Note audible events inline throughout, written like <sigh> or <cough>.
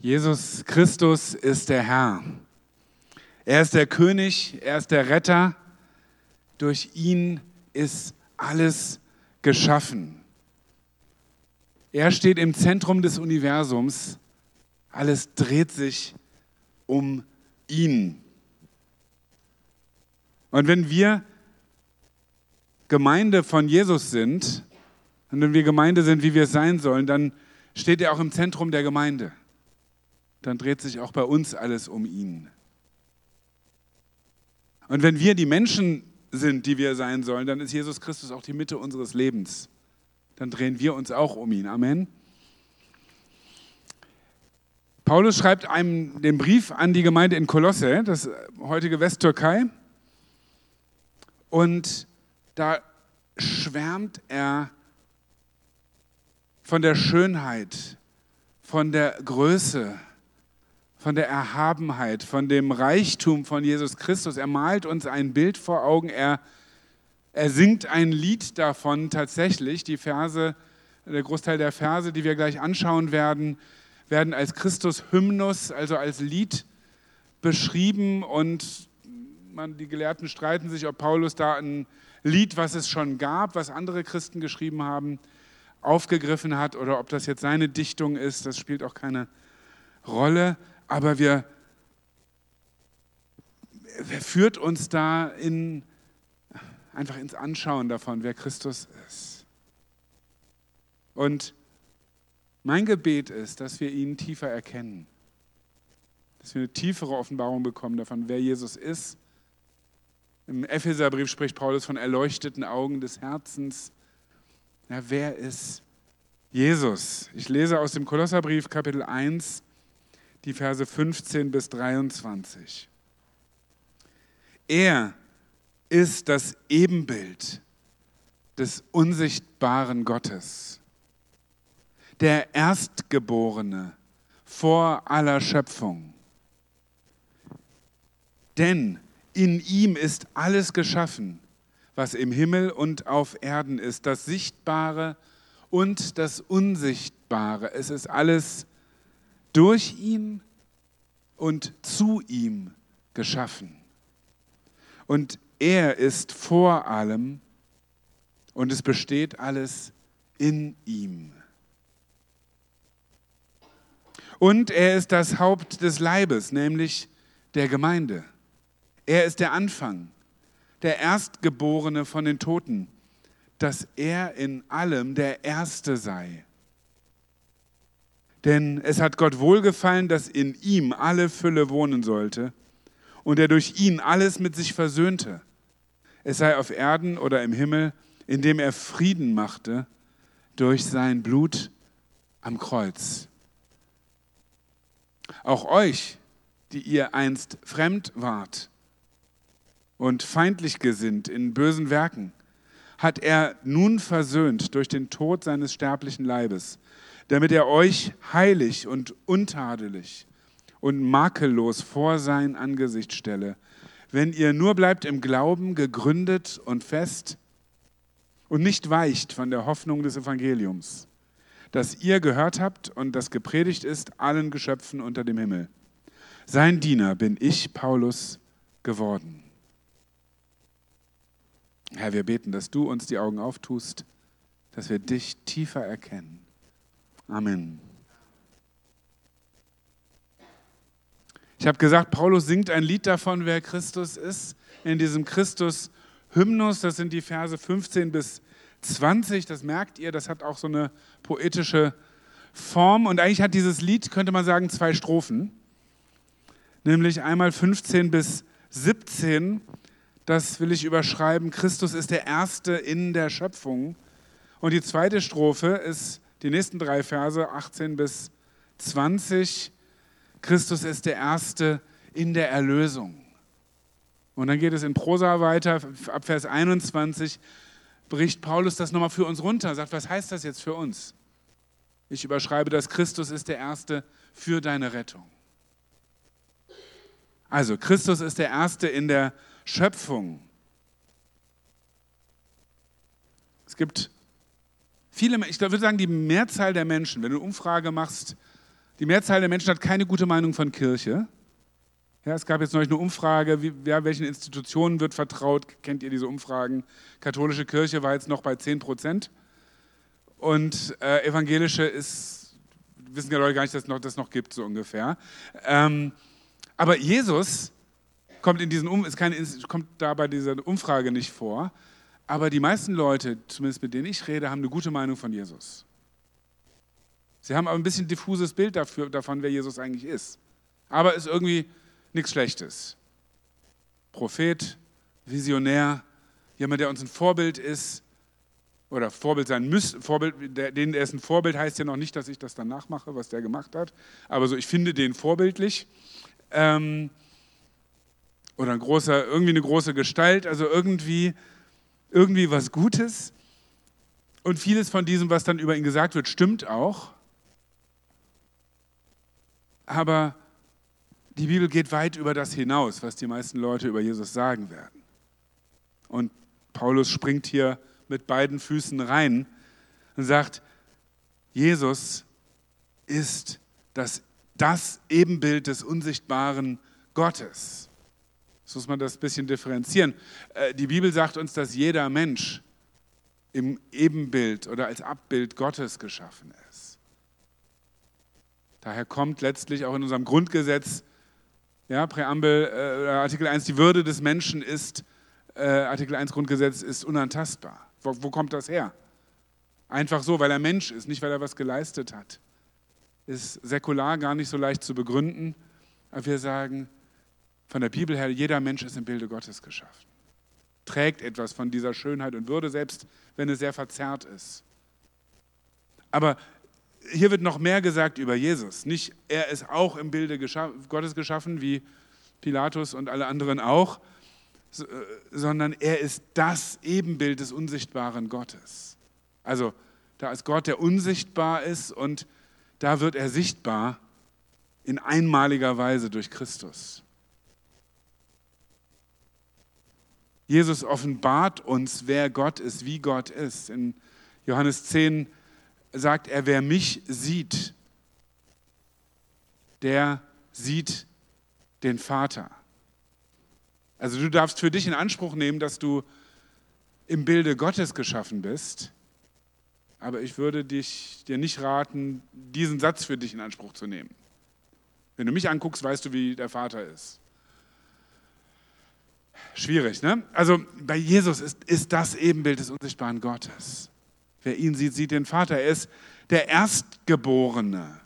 Jesus Christus ist der Herr. Er ist der König, er ist der Retter. Durch ihn ist alles geschaffen. Er steht im Zentrum des Universums. Alles dreht sich um ihn. Und wenn wir Gemeinde von Jesus sind und wenn wir Gemeinde sind, wie wir es sein sollen, dann steht er auch im Zentrum der Gemeinde. Dann dreht sich auch bei uns alles um ihn. Und wenn wir die Menschen sind, die wir sein sollen, dann ist Jesus Christus auch die Mitte unseres Lebens. Dann drehen wir uns auch um ihn. Amen. Paulus schreibt einem den Brief an die Gemeinde in Kolosse, das heutige Westtürkei. Und da schwärmt er von der Schönheit, von der Größe, von der Erhabenheit, von dem Reichtum von Jesus Christus. Er malt uns ein Bild vor Augen, er, er singt ein Lied davon tatsächlich. Die Verse, der Großteil der Verse, die wir gleich anschauen werden, werden als Christus-Hymnus, also als Lied beschrieben und man, die Gelehrten streiten sich, ob Paulus da ein Lied, was es schon gab, was andere Christen geschrieben haben, aufgegriffen hat oder ob das jetzt seine Dichtung ist, das spielt auch keine Rolle, aber wir, führt uns da in, einfach ins Anschauen davon, wer Christus ist. Und mein Gebet ist, dass wir ihn tiefer erkennen, dass wir eine tiefere Offenbarung bekommen davon, wer Jesus ist im Epheserbrief spricht Paulus von erleuchteten Augen des Herzens. Ja, wer ist Jesus? Ich lese aus dem Kolosserbrief Kapitel 1 die Verse 15 bis 23. Er ist das Ebenbild des unsichtbaren Gottes, der Erstgeborene vor aller Schöpfung. Denn in ihm ist alles geschaffen, was im Himmel und auf Erden ist, das Sichtbare und das Unsichtbare. Es ist alles durch ihn und zu ihm geschaffen. Und er ist vor allem und es besteht alles in ihm. Und er ist das Haupt des Leibes, nämlich der Gemeinde. Er ist der Anfang, der Erstgeborene von den Toten, dass er in allem der Erste sei. Denn es hat Gott wohlgefallen, dass in ihm alle Fülle wohnen sollte und er durch ihn alles mit sich versöhnte. Es sei auf Erden oder im Himmel, indem er Frieden machte durch sein Blut am Kreuz. Auch euch, die ihr einst fremd wart, und feindlich gesinnt in bösen Werken, hat er nun versöhnt durch den Tod seines sterblichen Leibes, damit er euch heilig und untadelig und makellos vor sein Angesicht stelle, wenn ihr nur bleibt im Glauben gegründet und fest und nicht weicht von der Hoffnung des Evangeliums, das ihr gehört habt und das gepredigt ist allen Geschöpfen unter dem Himmel. Sein Diener bin ich, Paulus, geworden. Herr, wir beten, dass du uns die Augen auftust, dass wir dich tiefer erkennen. Amen. Ich habe gesagt, Paulus singt ein Lied davon, wer Christus ist, in diesem Christus-Hymnus. Das sind die Verse 15 bis 20. Das merkt ihr, das hat auch so eine poetische Form. Und eigentlich hat dieses Lied, könnte man sagen, zwei Strophen. Nämlich einmal 15 bis 17 das will ich überschreiben, Christus ist der Erste in der Schöpfung. Und die zweite Strophe ist die nächsten drei Verse, 18 bis 20. Christus ist der Erste in der Erlösung. Und dann geht es in Prosa weiter, ab Vers 21 bricht Paulus das nochmal für uns runter, sagt, was heißt das jetzt für uns? Ich überschreibe das, Christus ist der Erste für deine Rettung. Also, Christus ist der Erste in der Schöpfung. Es gibt viele, ich würde sagen, die Mehrzahl der Menschen, wenn du eine Umfrage machst Die Mehrzahl der Menschen hat keine gute Meinung von Kirche. Ja, es gab jetzt neulich eine Umfrage, wie, wer welchen Institutionen wird vertraut. Kennt ihr diese Umfragen? Katholische Kirche war jetzt noch bei 10 Prozent. Und äh, evangelische ist, wissen ja Leute gar nicht, dass es noch, das noch gibt, so ungefähr. Ähm, aber Jesus kommt, in diesen um, ist keine, kommt da bei dieser Umfrage nicht vor. Aber die meisten Leute, zumindest mit denen ich rede, haben eine gute Meinung von Jesus. Sie haben aber ein bisschen diffuses Bild dafür, davon, wer Jesus eigentlich ist. Aber ist irgendwie nichts Schlechtes. Prophet, Visionär, jemand, der uns ein Vorbild ist oder Vorbild sein müsste. Vorbild, der, den er ist ein Vorbild, heißt ja noch nicht, dass ich das dann nachmache, was der gemacht hat. Aber so, ich finde den vorbildlich. Ähm, oder ein großer, irgendwie eine große Gestalt, also irgendwie, irgendwie was Gutes. Und vieles von diesem, was dann über ihn gesagt wird, stimmt auch. Aber die Bibel geht weit über das hinaus, was die meisten Leute über Jesus sagen werden. Und Paulus springt hier mit beiden Füßen rein und sagt, Jesus ist das, das Ebenbild des unsichtbaren Gottes. So muss man das ein bisschen differenzieren. Äh, die Bibel sagt uns, dass jeder Mensch im Ebenbild oder als Abbild Gottes geschaffen ist. Daher kommt letztlich auch in unserem Grundgesetz ja, Präambel, äh, Artikel 1, die Würde des Menschen ist, äh, Artikel 1 Grundgesetz ist unantastbar. Wo, wo kommt das her? Einfach so, weil er Mensch ist, nicht weil er was geleistet hat. Ist säkular gar nicht so leicht zu begründen, aber wir sagen von der Bibel her, jeder Mensch ist im Bilde Gottes geschaffen. Trägt etwas von dieser Schönheit und Würde, selbst wenn es sehr verzerrt ist. Aber hier wird noch mehr gesagt über Jesus. Nicht, er ist auch im Bilde Gottes geschaffen, wie Pilatus und alle anderen auch, äh, sondern er ist das Ebenbild des unsichtbaren Gottes. Also da ist Gott, der unsichtbar ist und da wird er sichtbar in einmaliger Weise durch Christus. Jesus offenbart uns, wer Gott ist, wie Gott ist. In Johannes 10 sagt er, wer mich sieht, der sieht den Vater. Also du darfst für dich in Anspruch nehmen, dass du im Bilde Gottes geschaffen bist, aber ich würde dich, dir nicht raten, diesen Satz für dich in Anspruch zu nehmen. Wenn du mich anguckst, weißt du, wie der Vater ist. Schwierig, ne? Also bei Jesus ist, ist das Ebenbild des unsichtbaren Gottes. Wer ihn sieht, sieht den Vater. Er ist der Erstgeborene.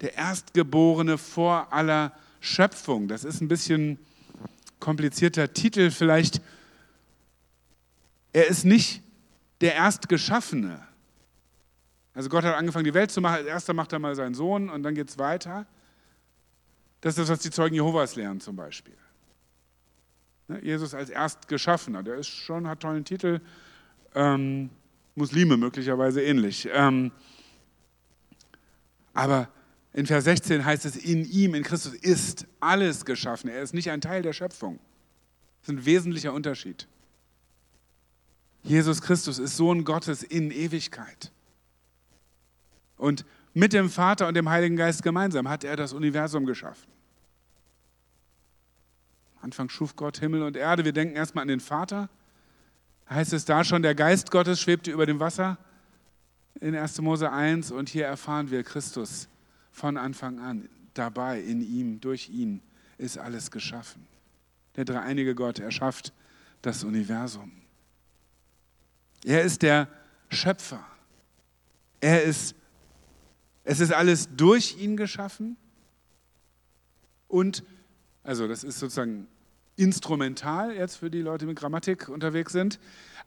Der Erstgeborene vor aller Schöpfung. Das ist ein bisschen komplizierter Titel vielleicht. Er ist nicht der Erstgeschaffene. Also Gott hat angefangen, die Welt zu machen. Als erster macht er mal seinen Sohn und dann geht es weiter. Das ist das, was die Zeugen Jehovas lernen zum Beispiel. Ne, Jesus als Erstgeschaffener, der ist schon, hat tollen Titel. Ähm, Muslime möglicherweise ähnlich. Ähm, aber in Vers 16 heißt es, in ihm, in Christus ist alles geschaffen. Er ist nicht ein Teil der Schöpfung. Das ist ein wesentlicher Unterschied. Jesus Christus ist Sohn Gottes in Ewigkeit. Und mit dem Vater und dem Heiligen Geist gemeinsam hat er das Universum geschaffen. Anfang schuf Gott Himmel und Erde. Wir denken erstmal an den Vater, heißt es da schon, der Geist Gottes schwebte über dem Wasser in 1. Mose 1 und hier erfahren wir Christus von Anfang an. Dabei, in ihm, durch ihn ist alles geschaffen. Der dreieinige Gott erschafft das Universum. Er ist der Schöpfer. Er ist, es ist alles durch ihn geschaffen und, also das ist sozusagen instrumental jetzt für die Leute, die mit Grammatik unterwegs sind,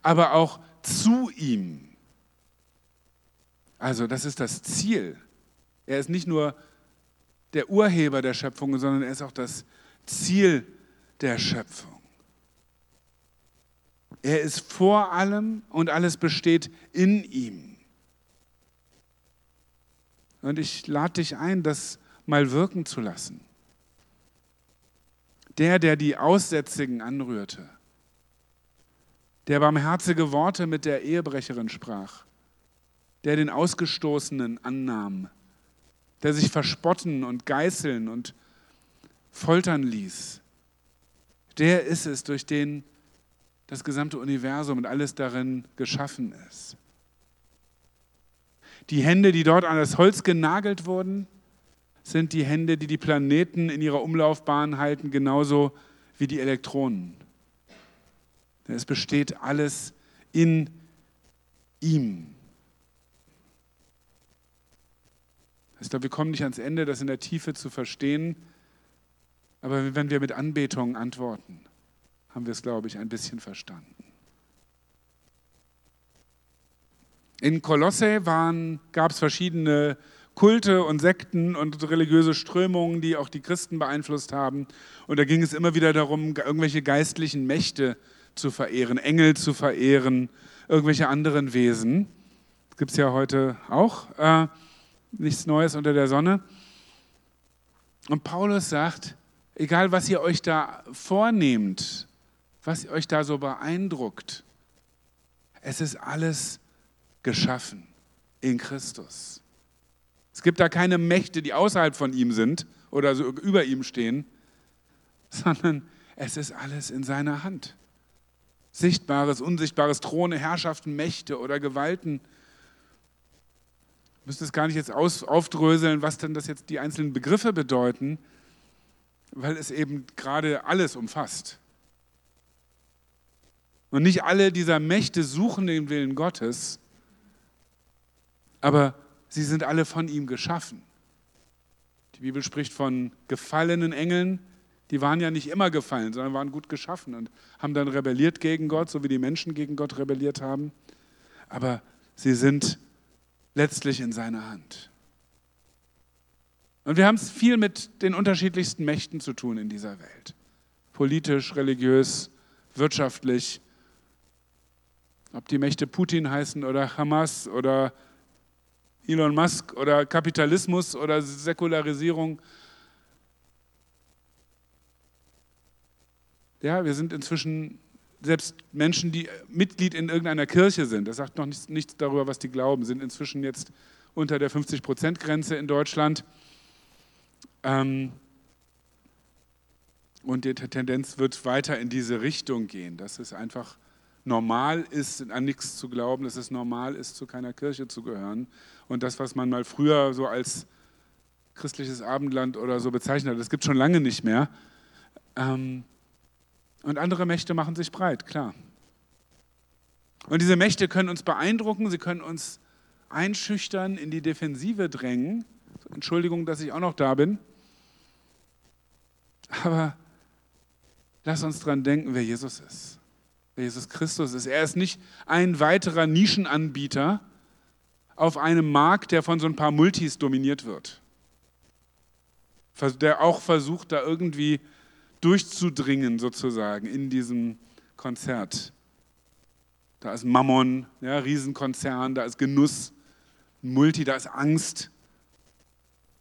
aber auch zu ihm. Also das ist das Ziel. Er ist nicht nur der Urheber der Schöpfung, sondern er ist auch das Ziel der Schöpfung. Er ist vor allem und alles besteht in ihm. Und ich lade dich ein, das mal wirken zu lassen der, der die Aussätzigen anrührte, der barmherzige Worte mit der Ehebrecherin sprach, der den Ausgestoßenen annahm, der sich verspotten und geißeln und foltern ließ. Der ist es, durch den das gesamte Universum und alles darin geschaffen ist. Die Hände, die dort an das Holz genagelt wurden, sind die Hände, die die Planeten in ihrer Umlaufbahn halten, genauso wie die Elektronen. Denn es besteht alles in ihm. Ich glaube, wir kommen nicht ans Ende, das in der Tiefe zu verstehen. Aber wenn wir mit Anbetung antworten, haben wir es, glaube ich, ein bisschen verstanden. In Kolosse gab es verschiedene Kulte und Sekten und religiöse Strömungen, die auch die Christen beeinflusst haben. Und da ging es immer wieder darum, irgendwelche geistlichen Mächte zu verehren, Engel zu verehren, irgendwelche anderen Wesen. Das gibt es ja heute auch. Äh, nichts Neues unter der Sonne. Und Paulus sagt, egal was ihr euch da vornehmt, was euch da so beeindruckt, es ist alles geschaffen in Christus. Es gibt da keine Mächte, die außerhalb von ihm sind oder so über ihm stehen, <laughs> sondern es ist alles in seiner Hand. Sichtbares, Unsichtbares, Throne, Herrschaften, Mächte oder Gewalten müsste es gar nicht jetzt aus, aufdröseln, was denn das jetzt die einzelnen Begriffe bedeuten, weil es eben gerade alles umfasst. Und nicht alle dieser Mächte suchen den Willen Gottes, aber sie sind alle von ihm geschaffen. Die Bibel spricht von gefallenen Engeln, die waren ja nicht immer gefallen, sondern waren gut geschaffen und haben dann rebelliert gegen Gott, so wie die Menschen gegen Gott rebelliert haben. Aber sie sind letztlich in seiner Hand. Und wir haben es viel mit den unterschiedlichsten Mächten zu tun in dieser Welt. Politisch, religiös, wirtschaftlich. Ob die Mächte Putin heißen oder Hamas oder Elon Musk oder Kapitalismus oder Säkularisierung. Ja, wir sind inzwischen selbst Menschen, die Mitglied in irgendeiner Kirche sind, das sagt noch nichts, nichts darüber, was die glauben, sind inzwischen jetzt unter der 50-Prozent-Grenze in Deutschland. Ähm, und die Tendenz wird weiter in diese Richtung gehen, dass es einfach normal ist, an nichts zu glauben, dass es normal ist, zu keiner Kirche zu gehören. Und das, was man mal früher so als christliches Abendland oder so bezeichnet hat, das gibt es schon lange nicht mehr. Ähm, und andere Mächte machen sich breit, klar. Und diese Mächte können uns beeindrucken, sie können uns einschüchtern, in die Defensive drängen. Entschuldigung, dass ich auch noch da bin. Aber lass uns daran denken, wer Jesus ist. Jesus Christus ist. Er ist nicht ein weiterer Nischenanbieter auf einem Markt, der von so ein paar Multis dominiert wird. Der auch versucht, da irgendwie durchzudringen sozusagen in diesem Konzert. Da ist Mammon, ja, Riesenkonzern, da ist Genuss, Multi, da ist Angst.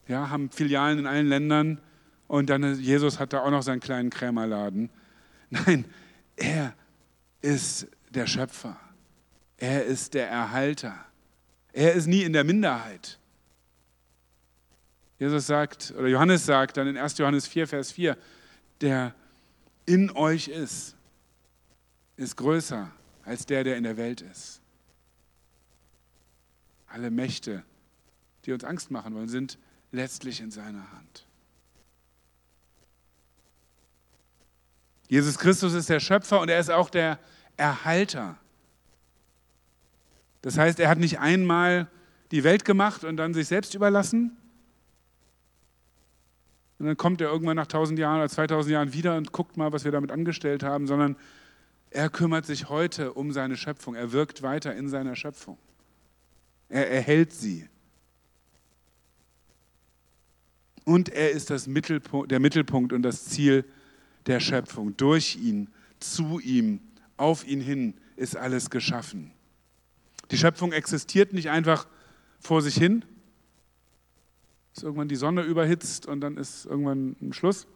Ja, haben Filialen in allen Ländern und dann Jesus hat da auch noch seinen kleinen Krämerladen. Nein, er ist der Schöpfer. Er ist der Erhalter. Er ist nie in der Minderheit. Jesus sagt, oder Johannes sagt dann in 1. Johannes 4, Vers 4, der in euch ist, ist größer als der, der in der Welt ist. Alle Mächte, die uns Angst machen wollen, sind letztlich in seiner Hand. Jesus Christus ist der Schöpfer und er ist auch der Erhalter. Das heißt, er hat nicht einmal die Welt gemacht und dann sich selbst überlassen, und dann kommt er irgendwann nach 1000 Jahren oder 2000 Jahren wieder und guckt mal, was wir damit angestellt haben, sondern er kümmert sich heute um seine Schöpfung. Er wirkt weiter in seiner Schöpfung. Er erhält sie. Und er ist Mittelpunkt, der Mittelpunkt und das Ziel der Schöpfung. Durch ihn, zu ihm, auf ihn hin ist alles geschaffen. Die Schöpfung existiert nicht einfach vor sich hin, ist irgendwann die Sonne überhitzt und dann ist irgendwann ein Schluss.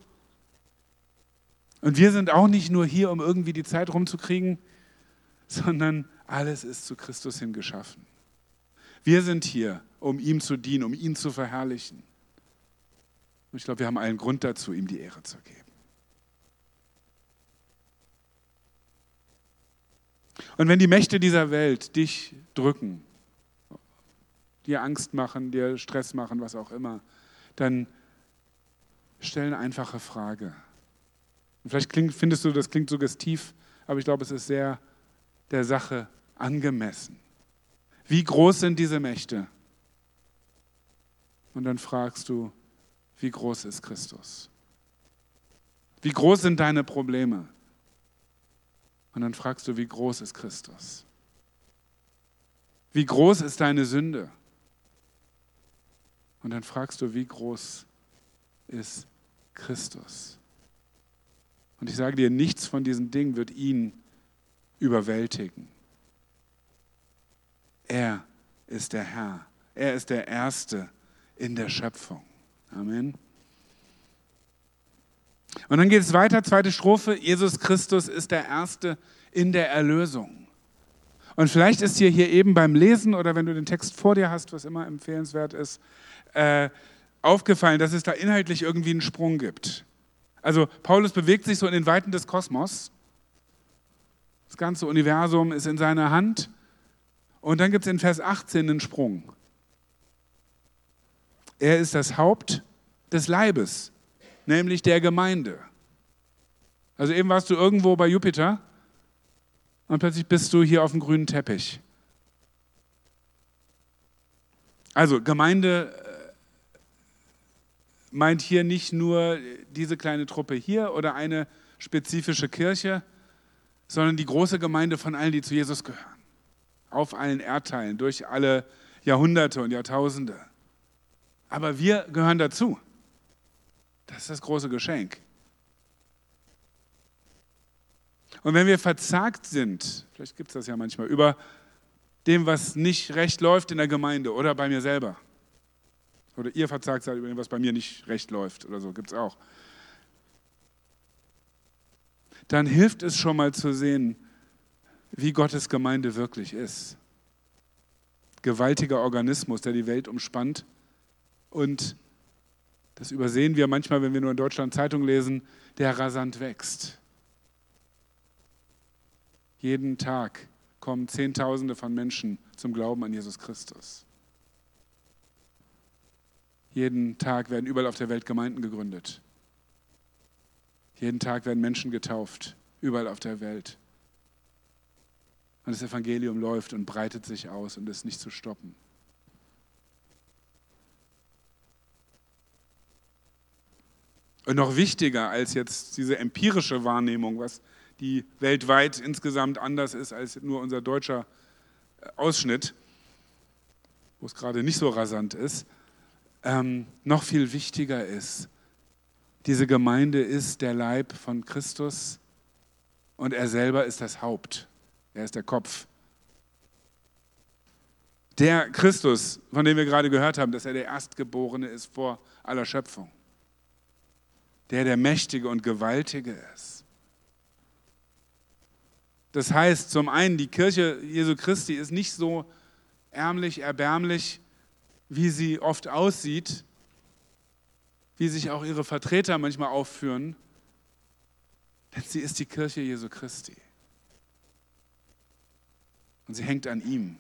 Und wir sind auch nicht nur hier, um irgendwie die Zeit rumzukriegen, <laughs> sondern alles ist zu Christus hin geschaffen. Wir sind hier, um ihm zu dienen, um ihn zu verherrlichen. Und ich glaube, wir haben allen Grund dazu, ihm die Ehre zu geben. Und wenn die Mächte dieser Welt dich drücken, dir Angst machen, dir Stress machen, was auch immer, dann stell eine einfache Frage. Und vielleicht klingt, findest du, das klingt suggestiv, aber ich glaube, es ist sehr der Sache angemessen. Wie groß sind diese Mächte? Und dann fragst du, wie groß ist Christus? Wie groß sind deine Probleme? Und dann fragst du, wie groß ist Christus? Wie groß ist deine Sünde? Und dann fragst du, wie groß ist Christus? Und ich sage dir, nichts von diesen Dingen wird ihn überwältigen. Er ist der Herr. Er ist der Erste in der Schöpfung. Amen. Und dann geht es weiter, zweite Strophe. Jesus Christus ist der Erste in der Erlösung. Und vielleicht ist dir hier eben beim Lesen oder wenn du den Text vor dir hast, was immer empfehlenswert ist, äh, aufgefallen, dass es da inhaltlich irgendwie einen Sprung gibt. Also Paulus bewegt sich so in den Weiten des Kosmos. Das ganze Universum ist in seiner Hand. Und dann gibt es in Vers 18 einen Sprung. Er ist das Haupt des Leibes, nämlich der Gemeinde. Also eben warst du irgendwo bei Jupiter und plötzlich bist du hier auf dem grünen Teppich. Also Gemeinde äh, meint hier nicht nur diese kleine Truppe hier oder eine spezifische Kirche, sondern die große Gemeinde von allen, die zu Jesus gehören. Auf allen Erdteilen, durch alle Jahrhunderte und Jahrtausende. Aber wir gehören dazu. Das ist das große Geschenk. Und wenn wir verzagt sind, vielleicht gibt es das ja manchmal, über dem, was nicht recht läuft in der Gemeinde oder bei mir selber, oder ihr verzagt seid über dem, was bei mir nicht recht läuft oder so, gibt es auch, dann hilft es schon mal zu sehen, wie Gottes Gemeinde wirklich ist. Gewaltiger Organismus, der die Welt umspannt und das übersehen wir manchmal, wenn wir nur in Deutschland Zeitung lesen, der rasant wächst. Jeden Tag kommen Zehntausende von Menschen zum Glauben an Jesus Christus. Jeden Tag werden überall auf der Welt Gemeinden gegründet. Jeden Tag werden Menschen getauft, überall auf der Welt. Und das Evangelium läuft und breitet sich aus und ist nicht zu stoppen. Und noch wichtiger als jetzt diese empirische Wahrnehmung, was die weltweit insgesamt anders ist als nur unser deutscher äh, Ausschnitt, wo es gerade nicht so rasant ist, ähm, noch viel wichtiger ist, diese Gemeinde ist der Leib von Christus und er selber ist das Haupt, er ist der Kopf. Der Christus, von dem wir gerade gehört haben, dass er der Erstgeborene ist vor aller Schöpfung der der Mächtige und Gewaltige ist. Das heißt, zum einen, die Kirche Jesu Christi ist nicht so ärmlich, erbärmlich, wie sie oft aussieht, wie sich auch ihre Vertreter manchmal aufführen, denn sie ist die Kirche Jesu Christi. Und sie hängt an ihm,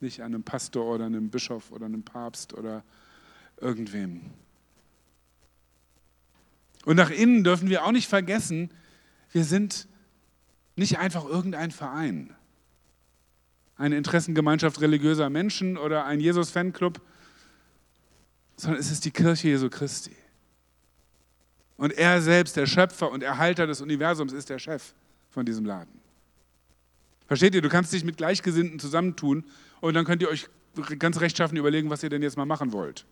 nicht an einem Pastor oder einem Bischof oder einem Papst oder irgendwem. Und nach innen dürfen wir auch nicht vergessen, wir sind nicht einfach irgendein Verein, eine Interessengemeinschaft religiöser Menschen oder ein Jesus-Fanclub, sondern es ist die Kirche Jesu Christi. Und er selbst, der Schöpfer und Erhalter des Universums, ist der Chef von diesem Laden. Versteht ihr? Du kannst dich mit Gleichgesinnten zusammentun und dann könnt ihr euch ganz rechtschaffen überlegen, was ihr denn jetzt mal machen wollt.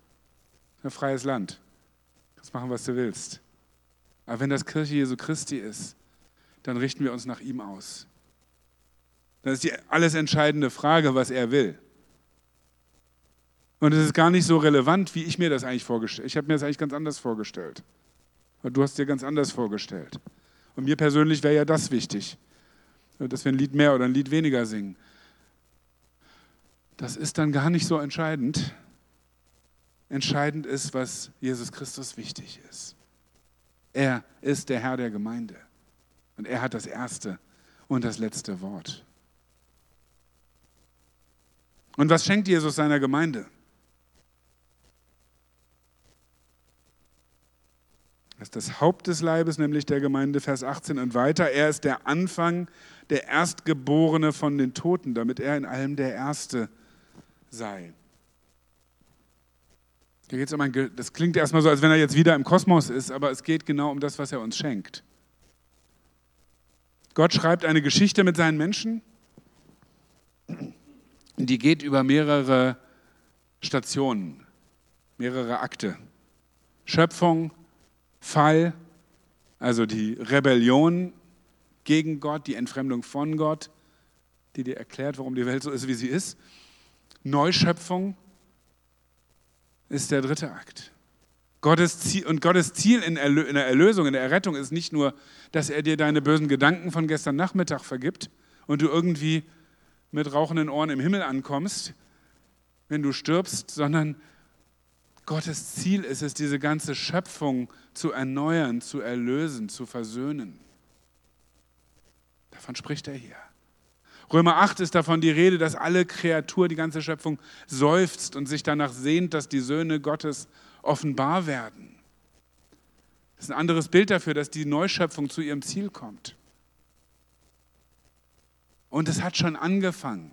Ein freies Land. Kannst machen, was du willst. Aber wenn das Kirche Jesu Christi ist, dann richten wir uns nach ihm aus. Das ist die alles entscheidende Frage, was er will. Und es ist gar nicht so relevant, wie ich mir das eigentlich vorgestellt habe. Ich habe mir das eigentlich ganz anders vorgestellt. Und du hast dir ganz anders vorgestellt. Und mir persönlich wäre ja das wichtig, dass wir ein Lied mehr oder ein Lied weniger singen. Das ist dann gar nicht so entscheidend. entscheidend ist, was Jesus Christus wichtig ist. Er ist der Herr der Gemeinde und er hat das erste und das letzte Wort. Und was schenkt Jesus seiner Gemeinde? Er ist das Haupt des Leibes, nämlich der Gemeinde, Vers 18 und weiter. Er ist der Anfang, der Erstgeborene von den Toten, damit er in allem der Erste sei. Hier geht's um ein, das klingt erstmal so, als wenn er jetzt wieder im Kosmos ist, aber es geht genau um das, was er uns schenkt. Gott schreibt eine Geschichte mit seinen Menschen, die geht über mehrere Stationen, mehrere Akte. Schöpfung, Fall, also die Rebellion gegen Gott, die Entfremdung von Gott, die dir erklärt, warum die Welt so ist, wie sie ist. Neuschöpfung ist der dritte Akt. Gottes Ziel, und Gottes Ziel in, in der Erlösung, in der Errettung ist nicht nur, dass er dir deine bösen Gedanken von gestern Nachmittag vergibt und du irgendwie mit rauchenden Ohren im Himmel ankommst, wenn du stirbst, sondern Gottes Ziel ist es, diese ganze Schöpfung zu erneuern, zu erlösen, zu versöhnen. Davon spricht er hier. Römer 8 ist davon die Rede, dass alle Kreatur, die ganze Schöpfung seufzt und sich danach sehnt, dass die Söhne Gottes offenbar werden. Das ist ein anderes Bild dafür, dass die Neuschöpfung zu ihrem Ziel kommt. Und es hat schon angefangen.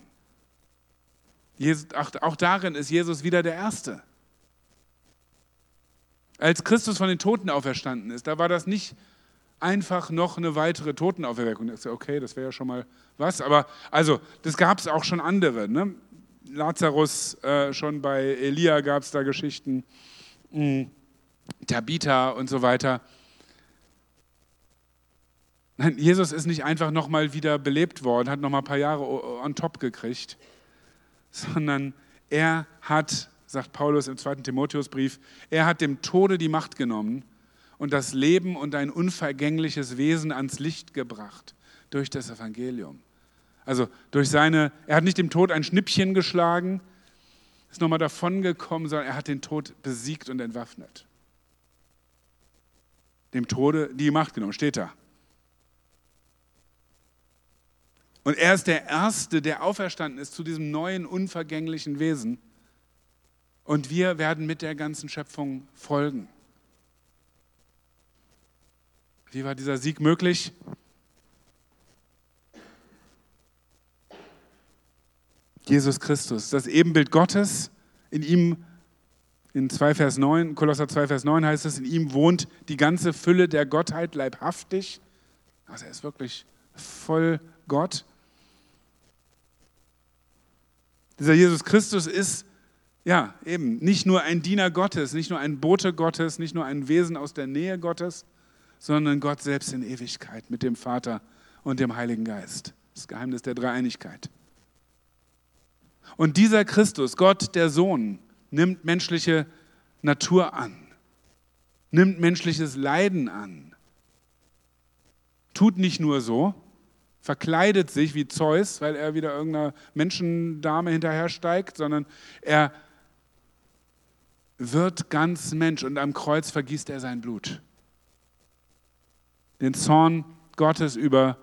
auch darin ist Jesus wieder der Erste. Als Christus von den Toten auferstanden ist, da war das nicht einfach noch eine weitere Totenauferweckung. Okay, das wäre ja schon mal was. Aber also, das gab es auch schon andere. Ne? Lazarus, äh, schon bei Elia gab es da Geschichten, mh, hm, Tabitha und so weiter. Nein, Jesus ist nicht einfach nochmal wieder belebt worden, hat nochmal ein paar Jahre on top gekriegt, sondern er hat sagt Paulus im zweiten Timotheusbrief, er hat dem Tode die Macht genommen und das Leben und ein unvergängliches Wesen ans Licht gebracht durch das Evangelium. Also durch seine, er hat nicht dem Tod ein Schnippchen geschlagen, ist nochmal davon gekommen, sondern er hat den Tod besiegt und entwaffnet. Dem Tode die Macht genommen, steht da. Und er ist der Erste, der auferstanden ist zu diesem neuen, unvergänglichen Wesen. Und wir werden mit der ganzen Schöpfung folgen. Wie war dieser Sieg möglich? Jesus Christus, das Ebenbild Gottes, in ihm, in 2 Vers 9, Kolosser 2 Vers 9 heißt es, in ihm wohnt die ganze Fülle der Gottheit leibhaftig. Also er ist wirklich voll Gott. Dieser Jesus Christus ist ja, eben, nicht nur ein Diener Gottes, nicht nur ein Bote Gottes, nicht nur ein Wesen aus der Nähe Gottes, sondern Gott selbst in Ewigkeit mit dem Vater und dem Heiligen Geist. Das Geheimnis der Dreieinigkeit. Und dieser Christus, Gott der Sohn, nimmt menschliche Natur an, nimmt menschliches Leiden an, tut nicht nur so, verkleidet sich wie Zeus, weil er wieder irgendeiner Menschendame hinterher steigt, sondern er wird ganz Mensch und am Kreuz vergießt er sein Blut. Den Zorn Gottes über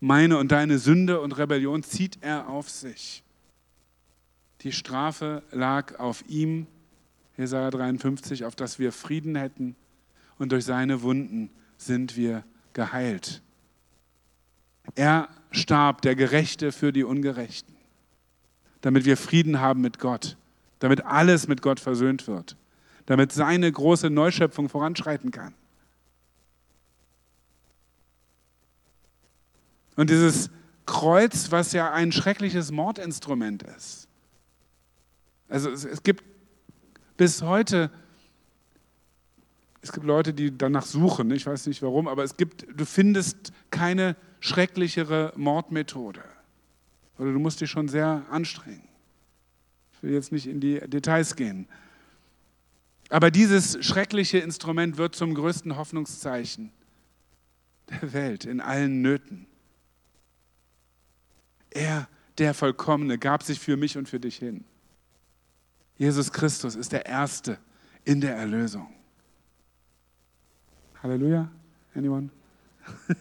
meine und deine Sünde und Rebellion zieht er auf sich. Die Strafe lag auf ihm, Jesaja 53, auf dass wir Frieden hätten und durch seine Wunden sind wir geheilt. Er starb, der Gerechte für die Ungerechten, damit wir Frieden haben mit Gott damit alles mit Gott versöhnt wird, damit seine große Neuschöpfung voranschreiten kann. Und dieses Kreuz, was ja ein schreckliches Mordinstrument ist. Also es, es gibt bis heute, es gibt Leute, die danach suchen, ich weiß nicht warum, aber es gibt, du findest keine schrecklichere Mordmethode. Oder du musst dich schon sehr anstrengen will jetzt nicht in die Details gehen. Aber dieses schreckliche Instrument wird zum größten Hoffnungszeichen der Welt in allen Nöten. Er, der Vollkommene, gab sich für mich und für dich hin. Jesus Christus ist der Erste in der Erlösung. Halleluja? Anyone?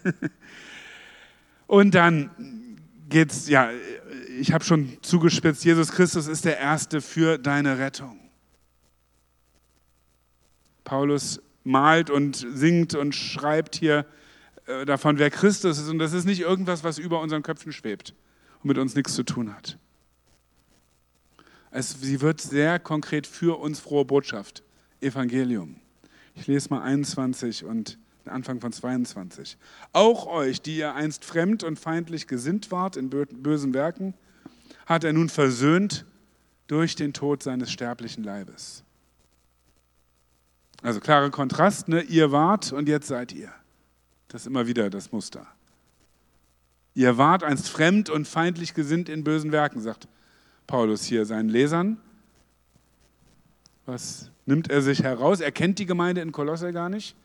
<laughs> Und dann geht's, ja, ich habe schon zugespitzt, Jesus Christus ist der Erste für deine Rettung. Paulus malt und singt und schreibt hier äh, davon, wer Christus ist. Und das ist nicht irgendwas, was über unseren Köpfen schwebt und mit uns nichts zu tun hat. Es, sie wird sehr konkret für uns frohe Botschaft, Evangelium. Ich lese mal 21 und Anfang von 22. Auch euch, die ihr einst fremd und feindlich gesinnt wart in bösen Werken, hat er nun versöhnt durch den Tod seines sterblichen Leibes. Also klarer Kontrast, ne? ihr wart und jetzt seid ihr. Das ist immer wieder das Muster. Ihr wart einst fremd und feindlich gesinnt in bösen Werken, sagt Paulus hier seinen Lesern. Was nimmt er sich heraus? Er kennt die Gemeinde in Kolosse gar nicht.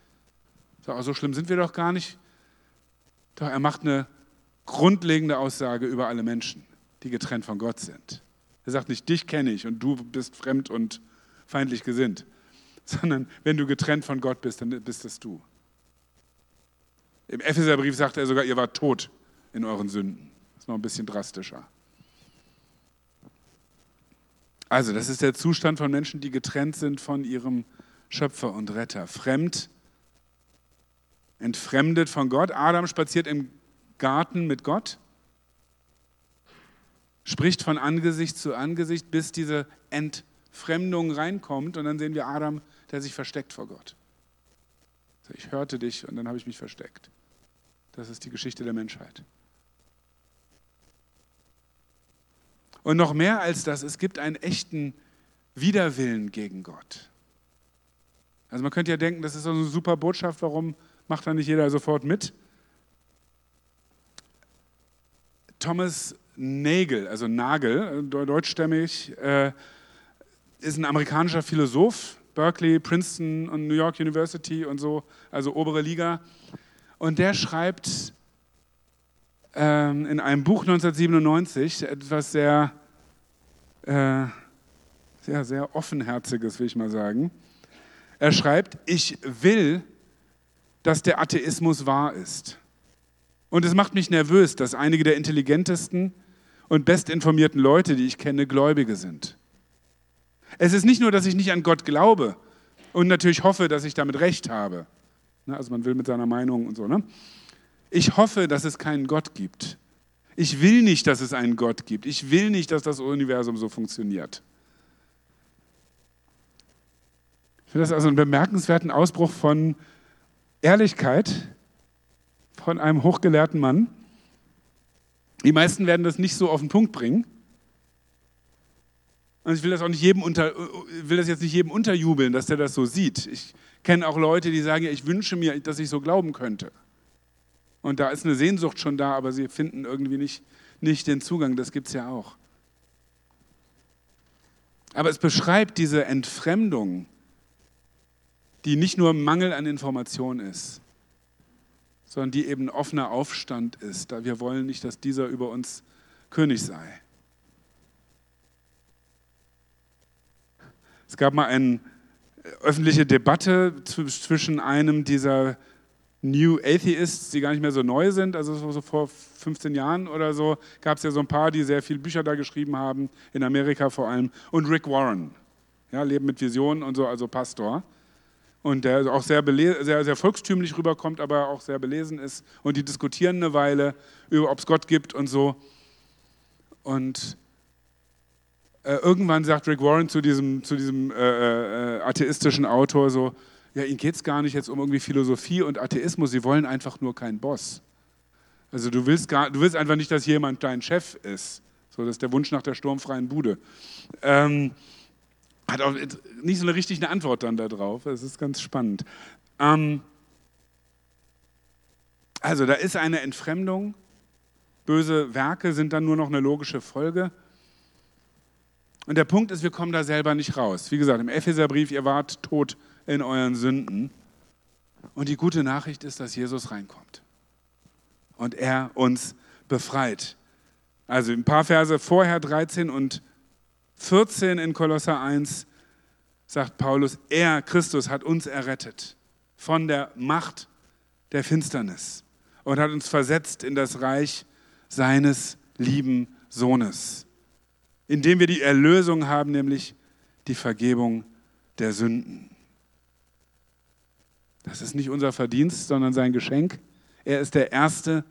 Sagt, so schlimm sind wir doch gar nicht. Doch er macht eine grundlegende Aussage über alle Menschen, die getrennt von Gott sind. Er sagt nicht, dich kenne ich und du bist fremd und feindlich gesinnt, <laughs> sondern wenn du getrennt von Gott bist, dann bist es du. Im Epheserbrief sagt er sogar, ihr wart tot in euren Sünden. Das ist noch ein bisschen drastischer. Also, das ist der Zustand von Menschen, die getrennt sind von ihrem Schöpfer und Retter. Fremd, entfremdet von Gott. Adam spaziert im Garten mit Gott, spricht von Angesicht zu Angesicht, bis diese Entfremdung reinkommt. Und dann sehen wir Adam, der sich versteckt vor Gott. Ich hörte dich und dann habe ich mich versteckt. Das ist die Geschichte der Menschheit. Und noch mehr als das, es gibt einen echten Widerwillen gegen Gott. Also man könnte ja denken, das ist so eine super Botschaft, warum macht da nicht jeder sofort mit? Thomas Nagel, also Nagel, deutschstämmig, äh, ist ein amerikanischer Philosoph, Berkeley, Princeton und New York University und so, also obere Liga. Und der schreibt ähm, in einem Buch 1997 etwas sehr, äh, sehr, sehr offenherziges, will ich mal sagen. Er schreibt, ich will, dass der Atheismus wahr ist. Und es macht mich nervös, dass einige der intelligentesten und bestinformierten Leute, die ich kenne, Gläubige sind. Es ist nicht nur, dass ich nicht an Gott glaube und natürlich hoffe, dass ich damit recht habe. Also man will mit seiner Meinung und so. Ne? Ich hoffe, dass es keinen Gott gibt. Ich will nicht, dass es einen Gott gibt. Ich will nicht, dass das Universum so funktioniert. Ich finde das also einen bemerkenswerten Ausbruch von Ehrlichkeit von einem hochgelehrten Mann. Die meisten werden das nicht so auf den Punkt bringen. Und ich will das auch nicht jedem unter, will das jetzt nicht jedem unterjubeln, dass der das so sieht. Ich kenne auch Leute, die sagen, ich wünsche mir, dass ich so glauben könnte. Und da ist eine Sehnsucht schon da, aber sie finden irgendwie nicht, nicht den Zugang. Das gibt es ja auch. Aber es beschreibt diese Entfremdung, die nicht nur Mangel an Information ist, sondern die eben offener Aufstand ist. Da wir wollen nicht, dass dieser über uns König sei. Es gab mal eine öffentliche Debatte zwischen einem dieser New Atheists, die gar nicht mehr so neu sind, also so, vor 15 Jahren oder so, gab es ja so ein paar, die sehr viele Bücher da geschrieben haben, in Amerika vor allem, und Rick Warren, ja, Leben mit Visionen und so, also Pastor. Und der auch sehr, sehr, sehr volkstümlich rüberkommt, aber auch sehr belesen ist. Und die diskutieren eine Weile über, ob es Gott gibt und so. Und äh, irgendwann sagt Rick Warren zu diesem, zu diesem äh, äh, atheistischen Autor so, ja, ihnen geht es gar nicht jetzt um irgendwie Philosophie und Atheismus, sie wollen einfach nur keinen Boss. Also du willst, gar, du willst einfach nicht, dass jemand dein Chef ist. So, das ist der Wunsch nach der sturmfreien Bude. Ähm, hat auch nicht so eine richtige Antwort dann darauf. Das ist ganz spannend. Ähm, also da ist eine Entfremdung. Böse Werke sind dann nur noch eine logische Folge. Und der Punkt ist, wir kommen da selber nicht raus. Wie gesagt, im Epheserbrief, ihr wart tot in euren Sünden. Und die gute Nachricht ist, dass Jesus reinkommt und er uns befreit. Also ein paar Verse vorher, 13 und 14 in Kolosser 1, sagt Paulus, er, Christus, hat uns errettet von der Macht der Finsternis und hat uns versetzt in das Reich seines lieben Sohnes, indem wir die Erlösung haben, nämlich die Vergebung der Sünden. Das ist nicht unser Verdienst, sondern sein Geschenk. Er ist der Erste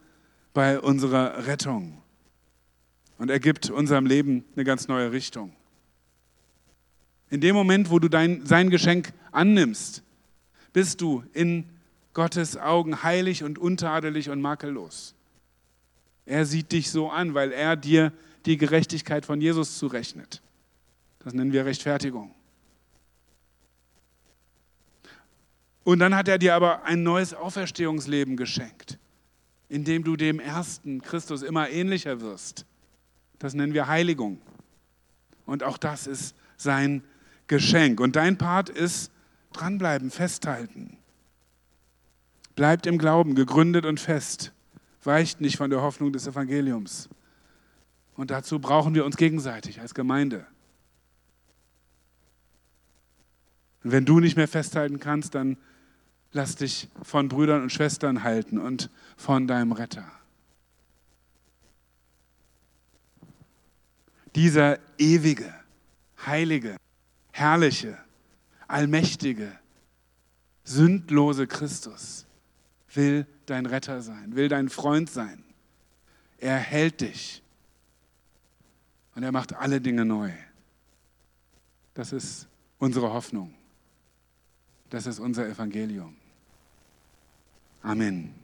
bei unserer Rettung. Und er gibt unserem Leben eine ganz neue Richtung. In dem Moment, wo du dein, sein Geschenk annimmst, bist du in Gottes Augen heilig und untadelig und makellos. Er sieht dich so an, weil er dir die Gerechtigkeit von Jesus zurechnet. Das nennen wir Rechtfertigung. Und dann hat er dir aber ein neues Auferstehungsleben geschenkt, in dem du dem ersten Christus immer ähnlicher wirst. Das nennen wir Heiligung. Und auch das ist sein Geschenk. Und dein Part ist dranbleiben, festhalten. Bleibt im Glauben, gegründet und fest. Weicht nicht von der Hoffnung des Evangeliums. Und dazu brauchen wir uns gegenseitig als Gemeinde. Und wenn du nicht mehr festhalten kannst, dann lass dich von Brüdern und Schwestern halten und von deinem Retter. Dieser ewige, heilige, herrliche, allmächtige, sündlose Christus will dein Retter sein, will dein Freund sein. Er hält dich und er macht alle Dinge neu. Das ist unsere Hoffnung. Das ist unser Evangelium. Amen.